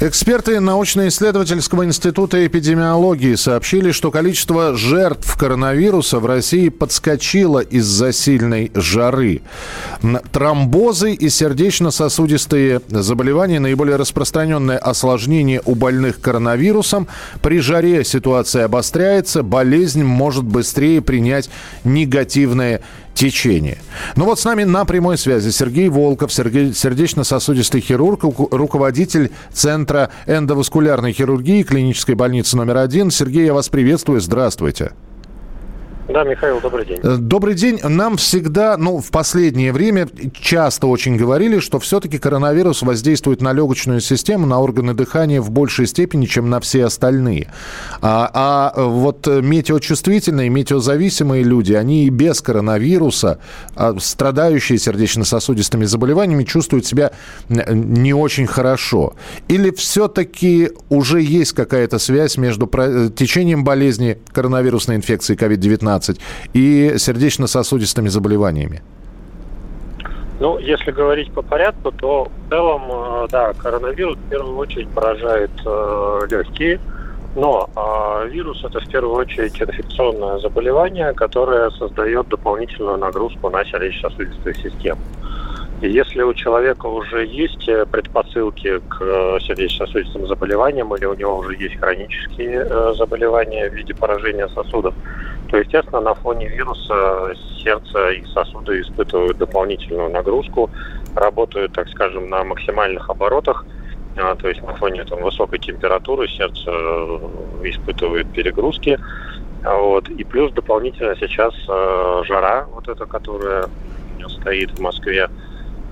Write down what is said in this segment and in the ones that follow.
Эксперты научно-исследовательского института эпидемиологии сообщили, что количество жертв коронавируса в России подскочило из-за сильной жары. Тромбозы и сердечно-сосудистые заболевания – наиболее распространенное осложнение у больных коронавирусом. При жаре ситуация обостряется, болезнь может быстрее принять негативное течение. Ну вот с нами на прямой связи Сергей Волков, сердечно-сосудистый хирург, руководитель Центра эндоваскулярной хирургии клинической больницы номер один. Сергей, я вас приветствую. Здравствуйте. Да, Михаил, добрый день. Э, добрый день. Нам всегда, ну, в последнее время часто очень говорили, что все-таки коронавирус воздействует на легочную систему, на органы дыхания в большей степени, чем на все остальные. А, а вот метеочувствительные, метеозависимые люди, они и без коронавируса, а страдающие сердечно-сосудистыми заболеваниями, чувствуют себя не очень хорошо. Или все-таки уже есть какая-то связь между течением болезни коронавирусной инфекции COVID-19 и сердечно-сосудистыми заболеваниями? Ну, если говорить по порядку, то в целом, э, да, коронавирус в первую очередь поражает э, легкие, но э, вирус это в первую очередь инфекционное заболевание, которое создает дополнительную нагрузку на сердечно-сосудистую систему. И если у человека уже есть э, предпосылки к э, сердечно-сосудистым заболеваниям или у него уже есть хронические э, заболевания в виде поражения сосудов, то, естественно, на фоне вируса сердце и сосуды испытывают дополнительную нагрузку, работают, так скажем, на максимальных оборотах, а, то есть на фоне там, высокой температуры сердце испытывает перегрузки. Вот. И плюс дополнительно сейчас жара, вот эта, которая стоит в Москве,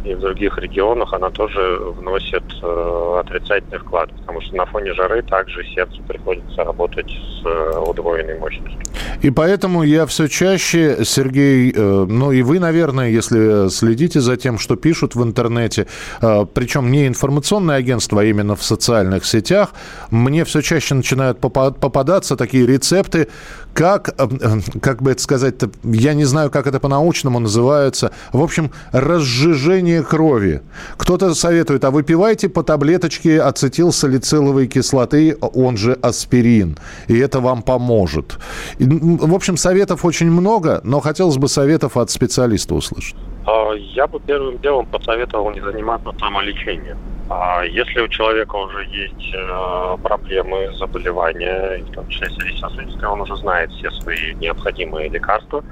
и в других регионах она тоже вносит э, отрицательный вклад, потому что на фоне жары также сердцу приходится работать с э, удвоенной мощностью. И поэтому я все чаще, Сергей, э, ну и вы, наверное, если следите за тем, что пишут в интернете, причем не информационное агентство, а именно в социальных сетях, мне все чаще начинают попадаться такие рецепты, как, э, как бы это сказать-то, я не знаю, как это по-научному называется, в общем, разжижение крови. Кто-то советует, а выпивайте по таблеточке ацетилсалициловой кислоты, он же аспирин, и это вам поможет. В общем, советов очень много, но хотелось бы советов от специалиста услышать. А, я бы первым делом посоветовал не заниматься самолечением. А если у человека уже есть э, проблемы, заболевания, в том числе сердечно-сосудистые, он уже знает все свои необходимые лекарства,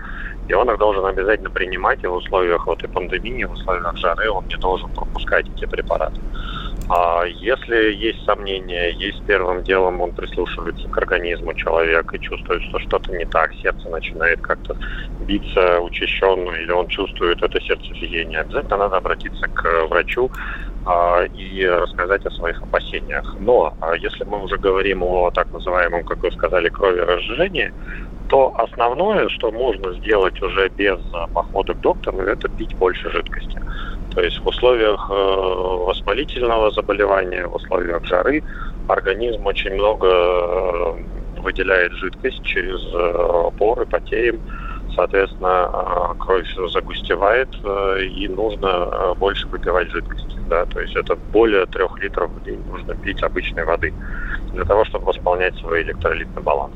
и он их должен обязательно принимать, и в условиях вот и пандемии, в условиях жары он не должен пропускать эти препараты. А если есть сомнения, есть первым делом он прислушивается к организму человека и чувствует, что что-то не так, сердце начинает как-то биться учащенно, или он чувствует это сердцебиение, обязательно надо обратиться к врачу, а, и рассказать о своих опасениях. Но а, если мы уже говорим о так называемом, как вы сказали, крови разжижении, то основное, что можно сделать уже без а, похода к доктору, это пить больше жидкости. То есть в условиях э, воспалительного заболевания, в условиях жары организм очень много э, выделяет жидкость через э, поры, потеем. Соответственно, кровь загустевает, и нужно больше выпивать жидкости. Да? То есть это более трех литров в день нужно пить обычной воды для того, чтобы восполнять свой электролитный баланс.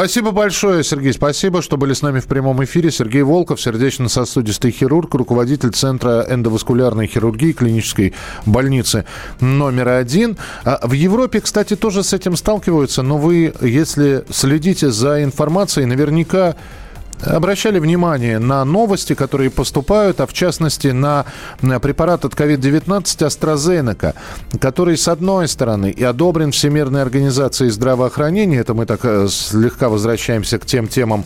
Спасибо большое, Сергей. Спасибо, что были с нами в прямом эфире. Сергей Волков, сердечно-сосудистый хирург, руководитель Центра эндоваскулярной хирургии клинической больницы номер один. А в Европе, кстати, тоже с этим сталкиваются, но вы, если следите за информацией, наверняка обращали внимание на новости, которые поступают, а в частности на препарат от COVID-19 AstraZeneca, который, с одной стороны, и одобрен Всемирной организацией здравоохранения, это мы так э, слегка возвращаемся к тем темам,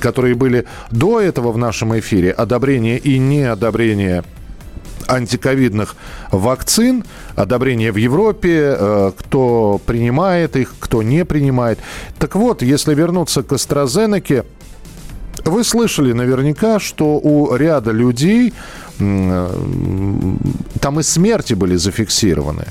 которые были до этого в нашем эфире, одобрение и неодобрение антиковидных вакцин, одобрение в Европе, э, кто принимает их, кто не принимает. Так вот, если вернуться к AstraZeneca, Вы слышали наверняка, что у ряда людей Э, там и смерти были зафиксированы.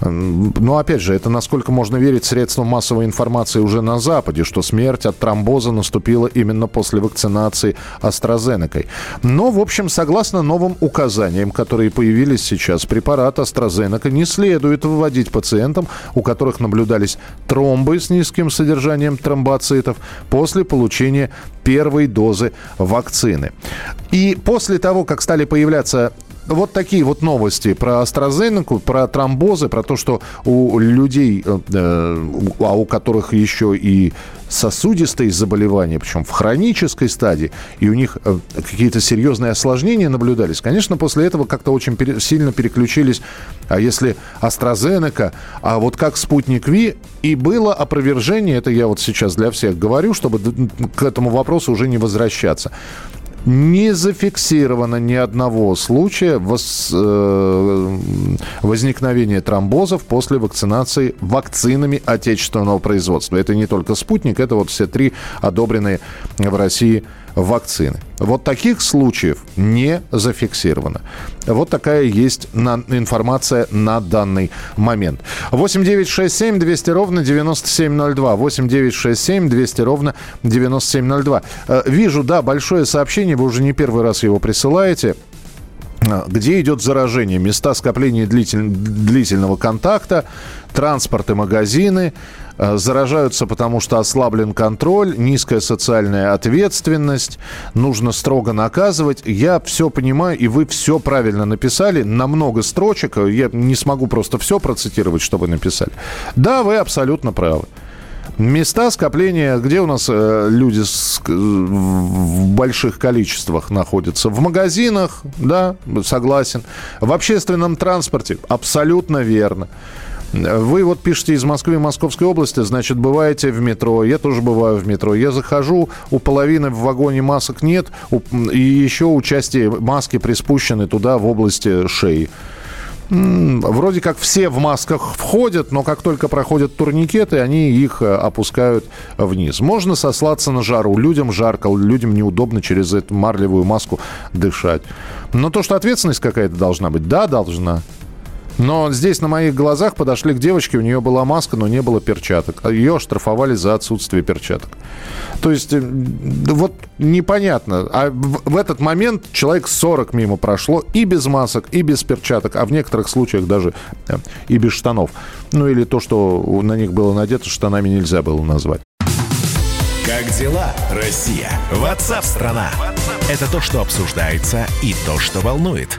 Но, опять же, это насколько можно верить средствам массовой информации уже на Западе, что смерть от тромбоза наступила именно после вакцинации AstraZeneca. Но, в общем, согласно новым указаниям, которые появились сейчас, препарат AstraZeneca не следует выводить пациентам, у которых наблюдались тромбы с низким содержанием тромбоцитов после получения первой дозы вакцины. И после того, как стали появляться вот такие вот новости про AstraZeneca, про тромбозы, про то, что у людей, э, а у которых еще и сосудистые заболевания, причем в хронической стадии, и у них э, какие-то серьезные осложнения наблюдались, конечно, после этого как-то очень пере, сильно переключились, а если AstraZeneca, а вот как спутник Ви, и было опровержение, это я вот сейчас для всех говорю, чтобы к этому вопросу уже не возвращаться. Не зафиксировано ни одного случая э, возникновения тромбозов после вакцинации вакцинами отечественного производства. Это не только спутник, это вот все три одобренные в России вакцины. Вот таких случаев не зафиксировано. Вот такая есть на, информация на данный момент. 8 9 6 7 200 ровно 9702. 8 9 6 7 200 ровно 9702. Э, вижу, да, большое сообщение, вы уже не первый раз его присылаете где идет заражение, места скопления длитель, длительного контакта, транспорт и магазины, заражаются, потому что ослаблен контроль, низкая социальная ответственность, нужно строго наказывать. Я все понимаю, и вы все правильно написали, на много строчек. Я не смогу просто все процитировать, что вы написали. Да, вы абсолютно правы. Места скопления, где у нас э, люди с, в больших количествах находятся? В магазинах, да, согласен. В общественном транспорте, абсолютно верно. Вы вот пишете из Москвы и Московской области, значит, бываете в метро. Я тоже бываю в метро. Я захожу, у половины в вагоне масок нет, и еще у части маски приспущены туда, в области шеи. Вроде как все в масках входят, но как только проходят турникеты, они их э, опускают вниз. Можно сослаться на жару. Людям жарко, людям неудобно через эту марлевую маску дышать. Но то, что ответственность какая-то должна быть, да, должна. Но здесь на моих глазах подошли к девочке, у нее была маска, но не было перчаток. А Ее оштрафовали за отсутствие перчаток. То есть, э, вот непонятно. А в этот момент человек 40 мимо прошло и без масок, и без перчаток, а в некоторых случаях даже э, и без штанов. Ну или то, что на них было надето, штанами нельзя было назвать. Как дела, Россия? Ватсап-страна! Это то, что обсуждается и то, что волнует.